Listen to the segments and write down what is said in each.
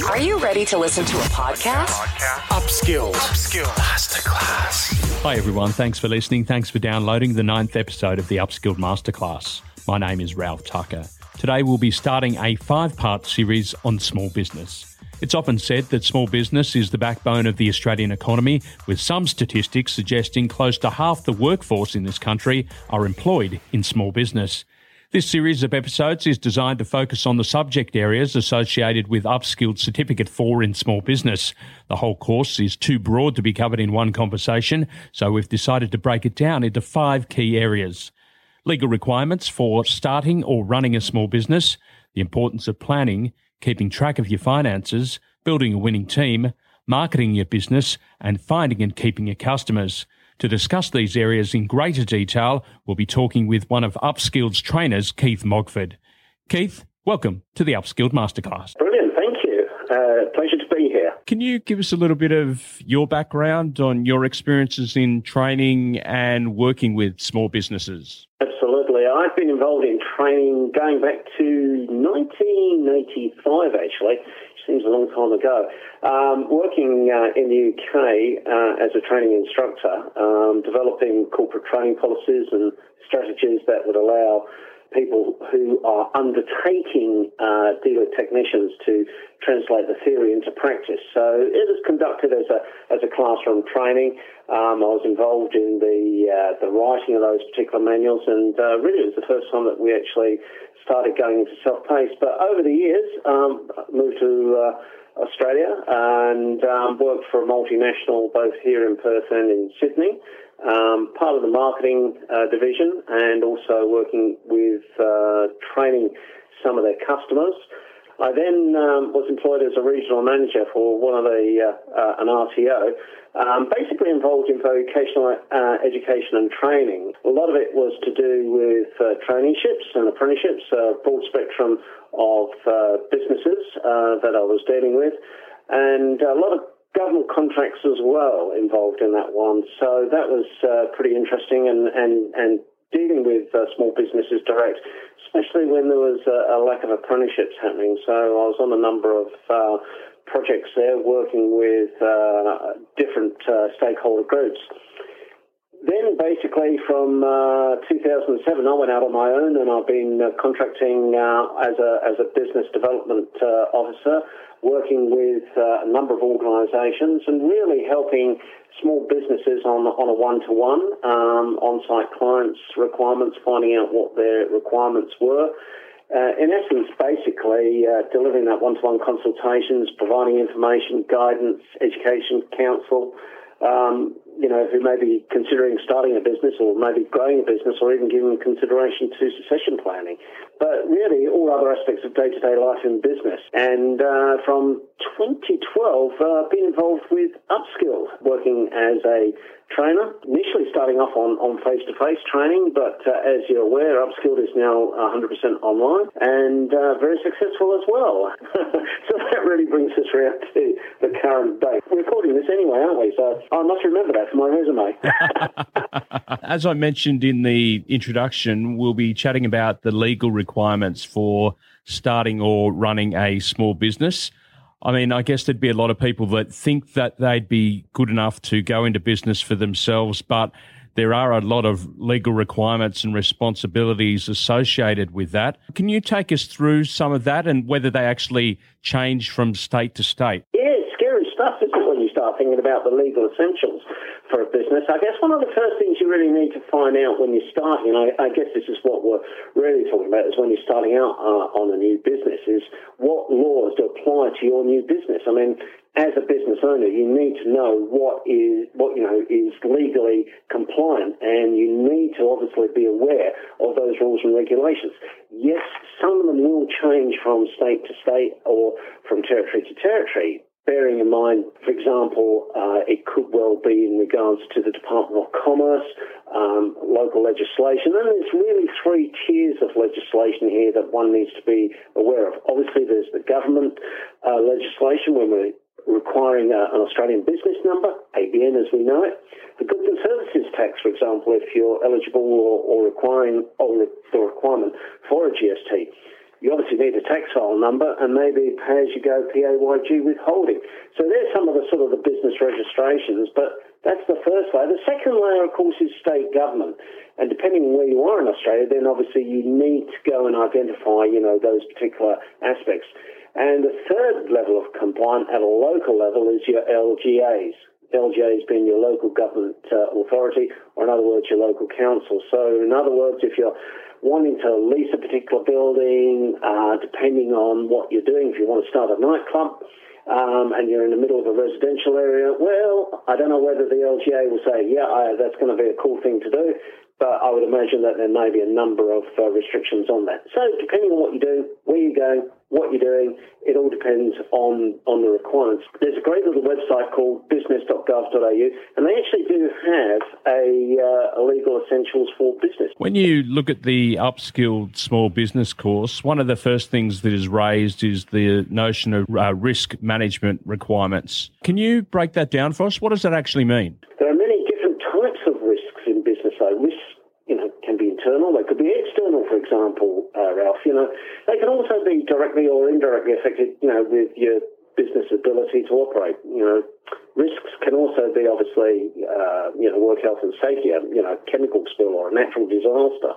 Are you ready to listen to a podcast? Upskilled. Upskilled. Masterclass. Hi, everyone. Thanks for listening. Thanks for downloading the ninth episode of the Upskilled Masterclass. My name is Ralph Tucker. Today, we'll be starting a five part series on small business. It's often said that small business is the backbone of the Australian economy, with some statistics suggesting close to half the workforce in this country are employed in small business. This series of episodes is designed to focus on the subject areas associated with Upskilled Certificate 4 in small business. The whole course is too broad to be covered in one conversation, so we've decided to break it down into five key areas. Legal requirements for starting or running a small business, the importance of planning, keeping track of your finances, building a winning team, marketing your business, and finding and keeping your customers. To discuss these areas in greater detail, we'll be talking with one of Upskilled's trainers, Keith Mogford. Keith, welcome to the Upskilled Masterclass. Brilliant, thank you. Uh, pleasure to be here. Can you give us a little bit of your background on your experiences in training and working with small businesses? Absolutely. I've been involved in training going back to 1985, actually seems a long time ago. Um, working uh, in the UK uh, as a training instructor, um, developing corporate training policies and strategies that would allow people who are undertaking uh, dealer technicians to translate the theory into practice. So it was conducted as a as a classroom training. Um, I was involved in the uh, the writing of those particular manuals, and uh, really it was the first time that we actually started going into self-paced. But over the years, um, moved to uh, Australia and um, worked for a multinational both here in Perth and in Sydney. Um, part of the marketing uh, division and also working with uh, training some of their customers. I then um, was employed as a regional manager for one of the uh, uh, an RTO, um, basically involved in vocational uh, education and training. A lot of it was to do with uh, traineeships and apprenticeships, a broad spectrum of businesses that I was dealing with, and a lot of government contracts as well involved in that one. So that was pretty interesting and, and, and dealing with uh, small businesses direct, especially when there was a, a, lack of apprenticeships happening. So I was on a number of uh, projects there working with uh, different uh, stakeholder groups. Then, basically, from uh, 2007, I went out on my own, and I've been uh, contracting as a as a business development officer, working with a number of organisations, and really helping small businesses on on a one to one on-site clients' requirements, finding out what their requirements were. Uh, in essence, basically uh, delivering that one-to-one consultations, providing information, guidance, education, counsel, um, you know, who may be considering starting a business or maybe growing a business or even giving consideration to succession planning. But really, all other aspects of day-to-day life in business. And uh, from 2012, uh, been involved with Upskill, working as a trainer, initially starting off on, on face-to-face training, but uh, as you're aware, Upskilled is now 100% online and uh, very successful as well. so really brings us around to the current date. We're recording this anyway, aren't we? So I must remember that for my resume. as I mentioned in the introduction, we'll be chatting about the legal requirements for starting or running a small business. I mean, I guess there'd be a lot of people that think that they'd be good enough to go into business for themselves, but there are a lot of legal requirements and responsibilities associated with that. Can you take us through some of that and whether they actually change from state to state? Yeah, scary stuff, isn't it, when you start thinking about the legal essentials for a business. I guess one of the first things you really need to find out when you're starting, I, I guess this is what we're really talking about, is when you're starting out uh, on a new business, is what laws do apply to your new business. I mean, as a business owner, you need to know what is what you know is legally compliant, and you need to obviously be aware of those rules and regulations. Yes, some of them will change from state to state or from territory to territory, bearing in mind, for example, uh, it could well be in regards to the Department of Commerce, um, local legislation, and there's really three tiers of legislation here that one needs to be aware of. Obviously, there's the government uh, legislation when we're requiring uh, an Australian business number, ABN as we know it. The goods and services tax, for example, if you're eligible or, or requiring or the requirement for a GST. You obviously need a tax file number and maybe pay as you go PAYG withholding. So there's some of the sort of the business registrations, but that's the first layer. The second layer, of course, is state government. And depending on where you are in Australia, then obviously you need to go and identify, you know, those particular aspects. And the third level of compliance at a local level is your LGAs. LGAs being your local government uh, authority, or in other words, your local council. So, in other words, if you're wanting to lease a particular building, uh, depending on what you're doing, if you want to start a nightclub, um, and you're in the middle of a residential area, well, I don't know whether the LGA will say, yeah, I, that's going to be a cool thing to do but I would imagine that there may be a number of uh, restrictions on that. So depending on what you do, where you go, what you're doing, it all depends on, on the requirements. There's a great little website called business.gov.au, and they actually do have a, uh, a legal essentials for business. When you look at the upskilled small business course, one of the first things that is raised is the notion of uh, risk management requirements. Can you break that down for us? What does that actually mean? There are many different types of risks in business. So risks internal, they could be external, for example, uh, Ralph. You know, they can also be directly or indirectly affected, you know, with your business ability to operate. You know, risks can also be obviously, uh, you know, work health and safety, um, you know, chemical spill or a natural disaster.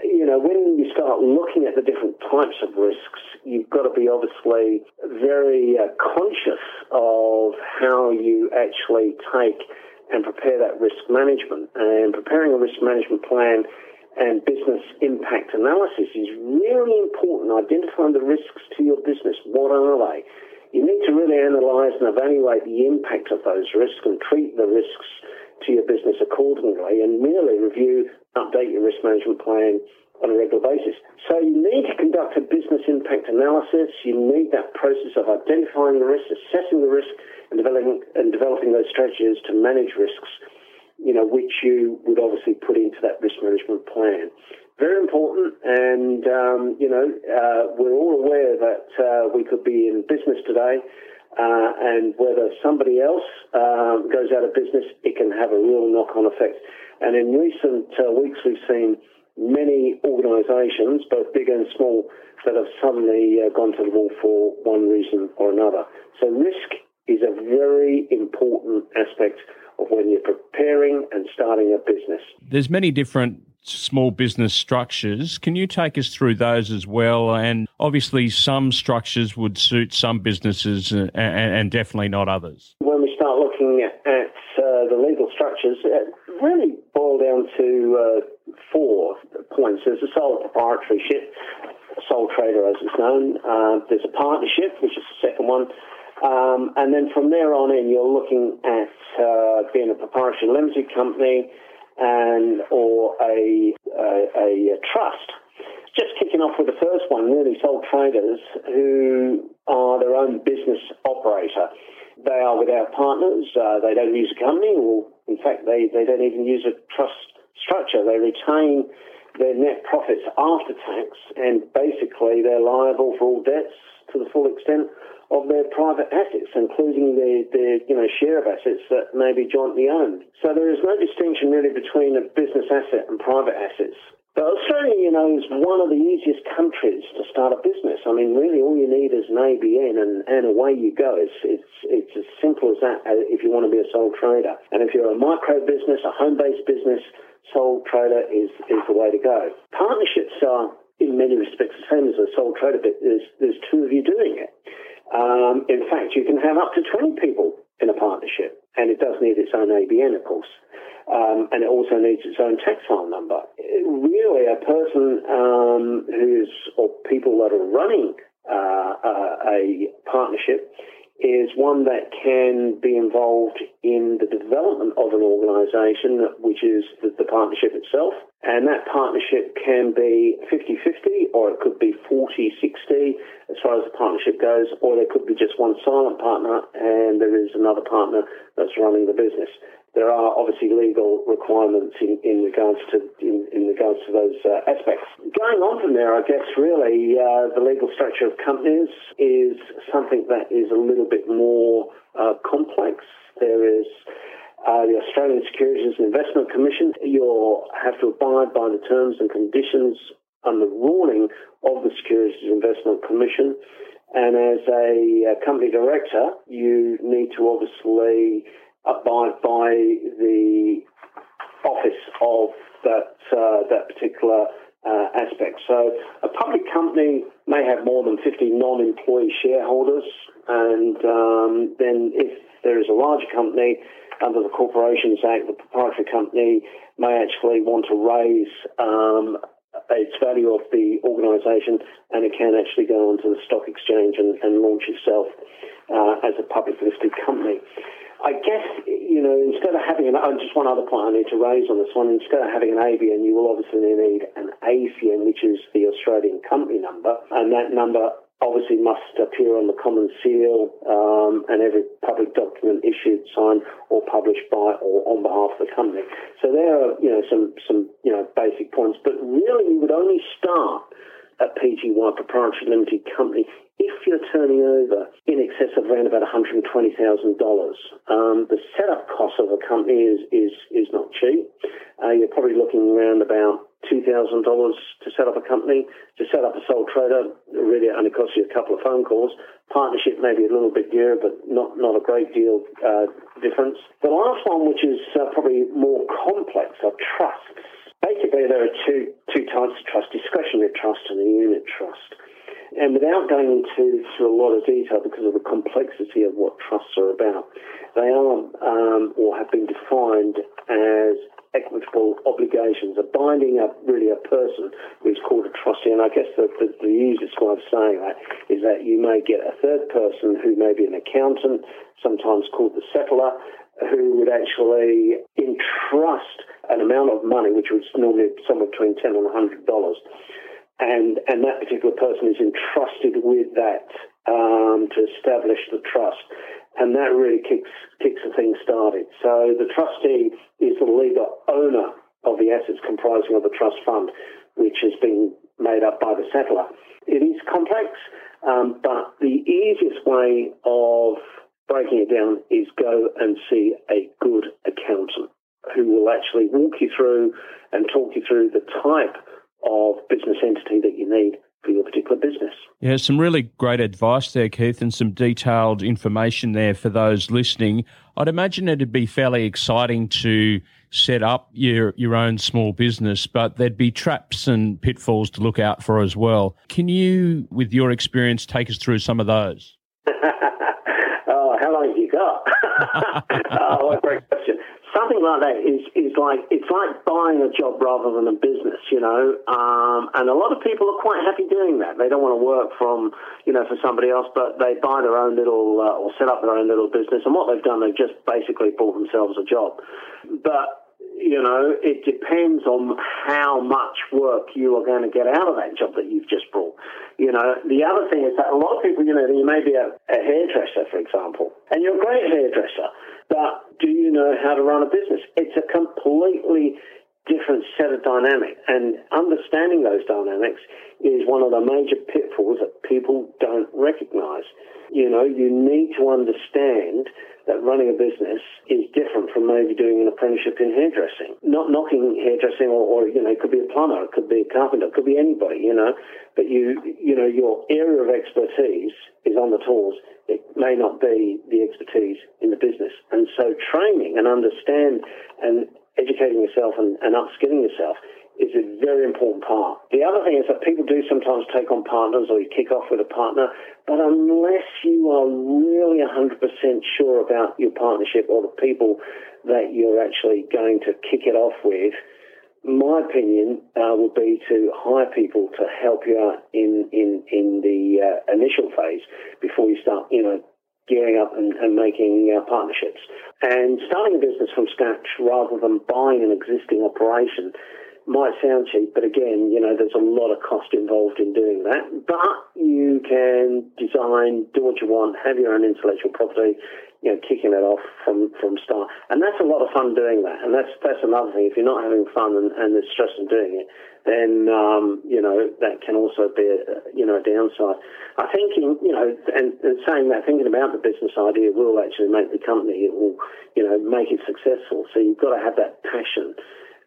You know, when you start looking at the different types of risks, you've got to be obviously very uh, conscious of how you actually take and prepare that risk management. And preparing a risk management plan and business impact analysis is really important. Identifying the risks to your business. What are they? You need to really analyse and evaluate the impact of those risks and treat the risks to your business accordingly and merely review, update your risk management plan on a regular basis. So you need to conduct a business impact analysis. You need that process of identifying the risk, assessing the risk, and developing, and developing those strategies to manage risks you know, which you would obviously put into that risk management plan. Very important, and um, you know, uh, we're all aware that uh, we could be in business today, uh, and whether somebody else um, goes out of business, it can have a real knock-on effect. And in recent uh, weeks, we've seen many organisations, both big and small, that have suddenly uh, gone to the wall for one reason or another. So risk is a very important aspect of when you're preparing and starting a business. There's many different small business structures. Can you take us through those as well? And obviously, some structures would suit some businesses and, and definitely not others. When we start looking at, at uh, the legal structures, it really boil down to uh, four points. There's a sole proprietorship, sole trader as it's known. Uh, there's a partnership, which is the second one. Um, and then from there on in, you're looking at uh, being a proprietary limited company and or a, a, a, trust. Just kicking off with the first one, really sole traders who are their own business operator. They are without partners. Uh, they don't use a company, or in fact, they, they don't even use a trust structure. They retain their net profits after tax, and basically they're liable for all debts to the full extent of their private assets, including their, their you know share of assets that may be jointly owned. So there is no distinction really between a business asset and private assets. But Australia, you know, is one of the easiest countries to start a business. I mean, really, all you need is an ABN, and, and away you go. It's it's it's as simple as that. Uh, if you want to be a sole trader, and if you're a micro business, a home-based business, sole trader is is the way to go. Partnerships are in many respects the same as a sole trader, but there's there's two of you doing it. Um, in fact, you can have up to 20 people in a partnership, and it does need its own ABN, of course, um, and it also needs its own tax file number. Really, a person um, who's, or people that are running uh, uh, a partnership is one that can be involved in the development of an organisation, which is the, the, partnership itself. And that partnership can be 50-50 or it could be 40-60 as far as the partnership goes, or there could be just one silent partner and there is another partner that's running the business there are obviously legal requirements in, in regards to in, in regards to those uh, aspects. Going on from there, I guess really uh, the legal structure of companies is something that is a little bit more uh, complex. There is uh, the Australian Securities and Investment Commission. You'll have to abide by the terms and conditions and the ruling of the Securities and Investment Commission. And as a company director, you need to obviously abide by the office of that uh, that particular uh, aspect. So a public company may have more than 50 non-employee shareholders, and um, then if there is a larger company under the Corporations Act, the proprietary company may actually want to raise um, its value of the organisation, and it can actually go onto the stock exchange and, and launch itself uh, as a public listed company. I guess, you know, instead of having an, oh, just one other point I need to raise on this one, instead of having an ABN, you will obviously need an ACN, which is the Australian company number, and that number obviously must appear on the common seal um, and every public document issued, signed, or published by or on behalf of the company. So there are, you know, some, some, you know, basic points, but really you would only start a PTY proprietary limited company if you're turning over in excess of around about $120,000. Um, the setup cost of a company is, is, is not cheap. Uh, you're probably looking around about $2,000 to set up a company. To set up a sole trader, really it only costs you a couple of phone calls. Partnership maybe a little bit dearer, but not, not a great deal uh, difference. The last one, which is uh, probably more complex, are trusts. Basically, there are two, two types of trust, discretionary trust and a unit trust. And without going into a lot of detail because of the complexity of what trusts are about, they are um, or have been defined as equitable obligations, a binding up really a person who's called a trustee. And I guess the, the, the easiest way of saying that is that you may get a third person who may be an accountant, sometimes called the settlor, who would actually entrust an amount of money, which was normally somewhere between ten and hundred dollars, and and that particular person is entrusted with that um, to establish the trust, and that really kicks kicks the thing started. So the trustee is the legal owner of the assets comprising of the trust fund, which has been made up by the settlor. It is complex, um, but the easiest way of breaking it down is go and see a good accountant who will actually walk you through and talk you through the type of business entity that you need for your particular business. Yeah, some really great advice there, Keith, and some detailed information there for those listening. I'd imagine it'd be fairly exciting to set up your your own small business, but there'd be traps and pitfalls to look out for as well. Can you, with your experience, take us through some of those? Oh, how long have you got? oh, what a great question. Something like that is, is like, it's like buying a job rather than a business, you know, um, and a lot of people are quite happy doing that. They don't want to work from, you know, for somebody else, but they buy their own little, uh, or set up their own little business, and what they've done, they've just basically bought themselves a job. But you know, it depends on how much work you are going to get out of that job that you've just brought. You know, the other thing is that a lot of people, you know, you may be a, a hairdresser, for example, and you're a great hairdresser, know how to run a business? It's a completely different set of dynamics, and understanding those dynamics is one of the major pitfalls that people don't recognize. You know, you need to understand that running a business is different from maybe doing an apprenticeship in hairdressing. Not knocking hairdressing or, or, you know, it could be a plumber, it could be a carpenter, it could be anybody, you know, but you, you know, your area of expertise is on the tools. It may not be the expertise in the business. And so training and understand and educating yourself and, and upskilling yourself is a very important part. The other thing is that people do sometimes take on partners or you kick off with a partner, but unless you are really 100% sure about your partnership or the people that you're actually going to kick it off with, my opinion uh, would be to hire people to help you out in in in the uh, initial phase before you start, you know, gearing up and, and making uh, partnerships. And starting a business from scratch rather than buying an existing operation might sound cheap, but again, you know, there's a lot of cost involved in doing that. But you can design, do what you want, have your own intellectual property, you know, kicking it off from, from start. And that's a lot of fun doing that. And that's, that's another thing. If you're not having fun and, and there's stress in doing it, then, um, you know, that can also be, a, you know, a downside. I think, in, you know, and, and saying that, thinking about the business idea will actually make the company, it will, you know, make it successful. So you've got to have that passion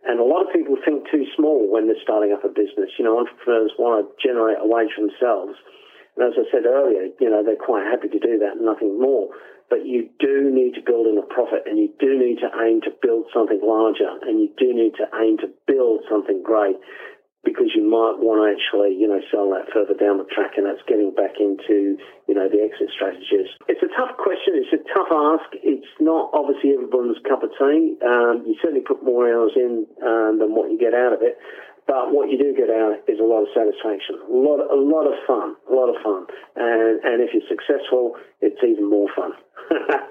And a lot of people think too small when they're starting up a business. You know, entrepreneurs want to generate a wage for themselves. And as I said earlier, you know, they're quite happy to do that, nothing more. But you do need to build in a profit and you do need to aim to build something larger and you do need to aim to build something great because you might want to actually, you know, sell that further down the track, and that's getting back into, you know, the exit strategies. It's a tough question. It's a tough ask. It's not obviously everyone's cup of tea. Um, you certainly put more hours in um, than what you get out of it. But what you do get out is a lot of satisfaction, a lot, a lot of fun, a lot of fun, and and if you're successful, it's even more fun.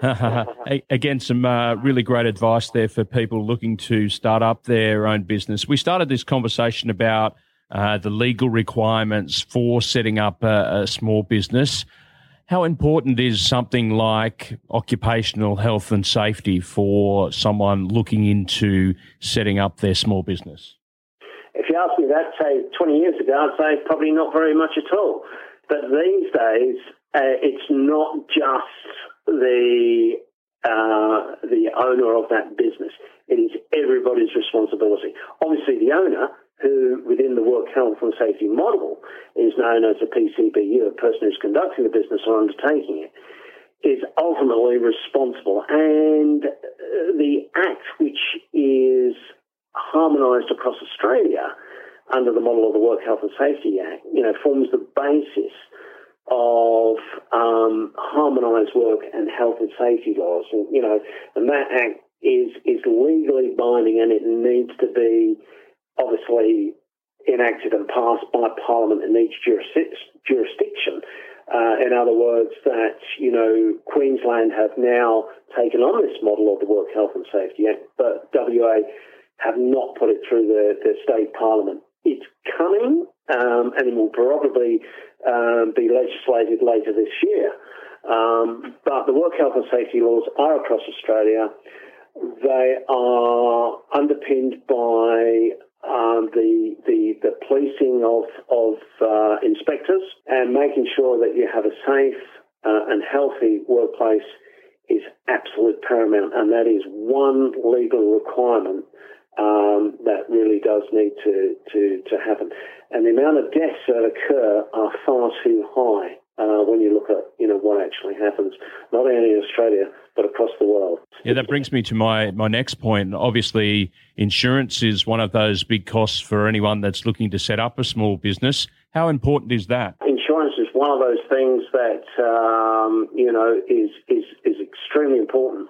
Again, some uh, really great advice there for people looking to start up their own business. We started this conversation about uh, the legal requirements for setting up a, a small business. How important is something like occupational health and safety for someone looking into setting up their small business? If you asked me that, say, 20 years ago, I'd say probably not very much at all. But these days, uh, it's not just the uh, the owner of that business. It is everybody's responsibility. Obviously, the owner, who within the work health and safety model is known as a PCBU, a person who's conducting the business or undertaking it, is ultimately responsible. And uh, the act, which is harmonised across Australia under the model of the Work Health and Safety Act, you know, forms the basis of um, harmonised work and health and safety laws. And, you know, and that act is is legally binding and it needs to be obviously enacted and passed by Parliament in each jurisdiction. Uh, in other words, that you know Queensland have now taken on this model of the Work Health and Safety Act, but WA have not put it through the, the state parliament. It's coming, um, and it will probably um, be legislated later this year. Um, but the work health and safety laws are across Australia. They are underpinned by um, the, the, the policing of, of uh, inspectors and making sure that you have a safe uh, and healthy workplace is absolute paramount, and that is one legal requirement um, that really does need to, to, to happen. And the amount of deaths that occur are far too high uh, when you look at you know what actually happens, not only in Australia but across the world. Yeah, that brings me to my my next point. Obviously, insurance is one of those big costs for anyone that's looking to set up a small business. How important is that? Insurance is one of those things that um, you know is is is extremely important.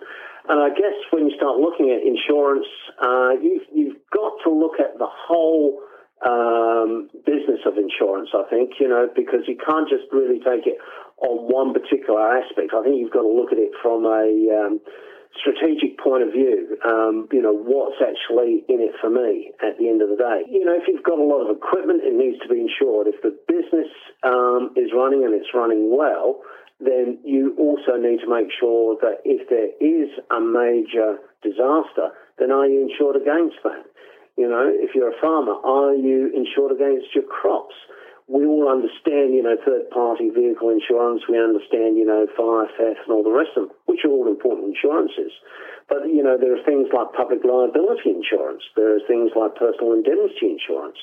And I guess when you start looking at insurance, uh, you've, you've got to look at the whole um, business of insurance, I think, you know, because you can't just really take it on one particular aspect. I think you've got to look at it from a um, strategic point of view. Um, you know, what's actually in it for me at the end of the day. You know, if you've got a lot of equipment, it needs to be insured. If the business um, is running and it's running well, then you also need to make sure that if there is a major disaster, then are you insured against that? You know, if you're a farmer, are you insured against your crops? We all understand, you know, third party vehicle insurance. We understand, you know, fire theft and all the rest of them, which are all important insurances. But, you know, there are things like public liability insurance. There are things like personal indemnity insurance.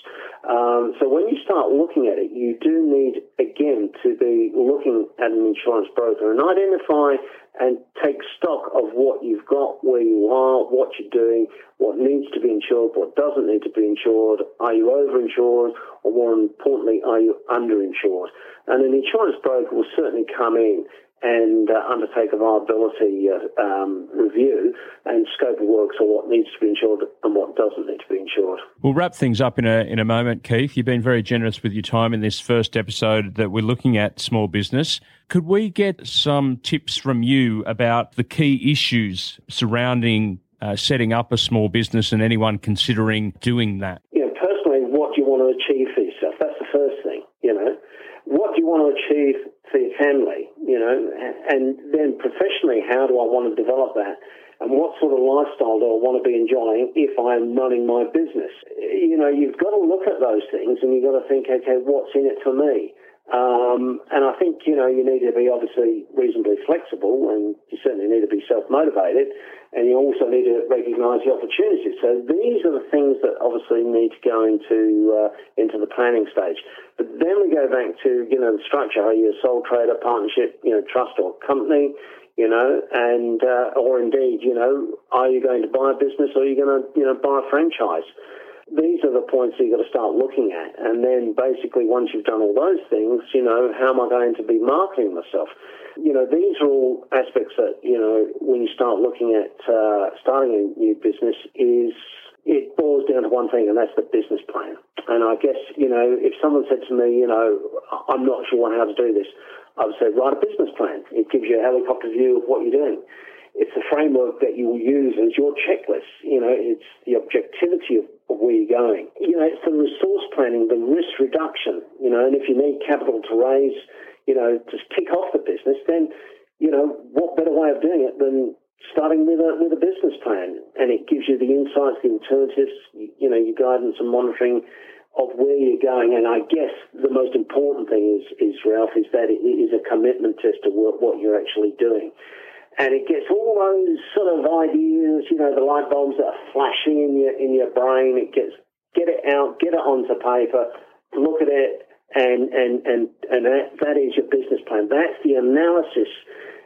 Um, so when you start looking at it, you do need, again, to be looking at an insurance broker and identify and take stock of what you've got, where you are, what you're doing, what needs to be insured, what doesn't need to be insured. Are you overinsured? Or more importantly, are you underinsured? And an insurance broker will certainly come in and uh, undertake a viability uh, um, review and scope of works on what needs to be insured and what doesn't need to be insured. We'll wrap things up in a in a moment, Keith. You've been very generous with your time in this first episode that we're looking at small business. Could we get some tips from you about the key issues surrounding uh, setting up a small business and anyone considering doing that? You know, personally, what do you want to achieve for yourself? That's the first thing. You know, what do you want to achieve for your family, you know, and then professionally, how do I want to develop that? And what sort of lifestyle do I want to be enjoying if I'm running my business? You know, you've got to look at those things and you've got to think, okay, what's in it for me? Um, and I think, you know, you need to be obviously reasonably flexible and you certainly need to be self-motivated and you also need to recognise the opportunities. So these are the things that obviously need to go into, uh, into the planning stage. But then we go back to, you know, the structure. Are you a sole trader, partnership, you know, trust or company? you know, and uh, or indeed, you know, are you going to buy a business or are you going to, you know, buy a franchise? These are the points that you've got to start looking at. And then basically, once you've done all those things, you know, how am I going to be marketing myself? You know, these are all aspects that, you know, when you start looking at uh, starting a new business is it boils down to one thing, and that's the business plan. And I guess, you know, if someone said to me, you know, I'm not sure how to do this, I would say, write a business plan. It gives you a helicopter view of what you're doing it's the framework that you will use as your checklist. You know, it's the objectivity of, of, where you're going. You know, it's the resource planning, the risk reduction. You know, and if you need capital to raise, you know, to kick off the business, then you know what better way of doing it than starting with a with a business plan, and it gives you the insights, the alternatives, you know, your guidance and monitoring of where you're going. And I guess the most important thing is, is Ralph, is that it is a commitment test to what you're actually doing and it gets all those sort of ideas, you know, the light bulbs that are flashing in your in your brain. It gets get it out, get it onto paper, look at it, and and and and that, that is your business plan. That's the analysis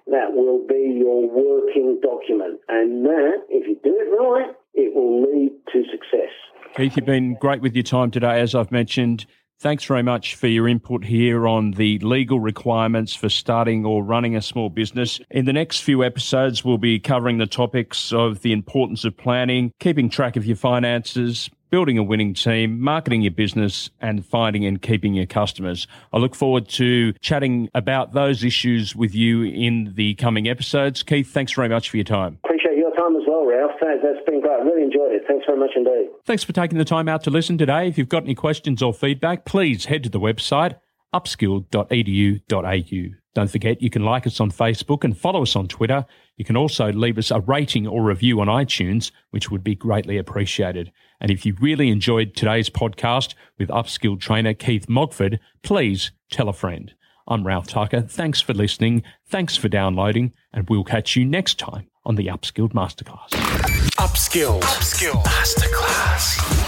that will be your working document, and that, if you do it right, it will lead to success. Keith, you've been great with your time today, as I've mentioned. Thanks very much for your input here on the legal requirements for starting or running a small business. In the next few episodes, we'll be covering the topics of the importance of planning, keeping track of your finances, building a winning team, marketing your business, and finding and keeping your customers. I look forward to chatting about those issues with you in the coming episodes. Keith, thanks very much for your time. Appreciate your time as well, Ralph. That's been great. Really enjoyed it. Thanks very much indeed. Thanks for taking the time out to listen today. If you've got any questions or feedback, please head to the website upskilled.edu.au. Don't forget, you can like us on Facebook and follow us on Twitter. You can also leave us a rating or review on iTunes, which would be greatly appreciated. And if you really enjoyed today's podcast with upskilled trainer Keith Mogford, please tell a friend. I'm Ralph Tucker. Thanks for listening. Thanks for downloading, and we'll catch you next time on the Upskilled Masterclass. Upskilled. Upskilled Masterclass.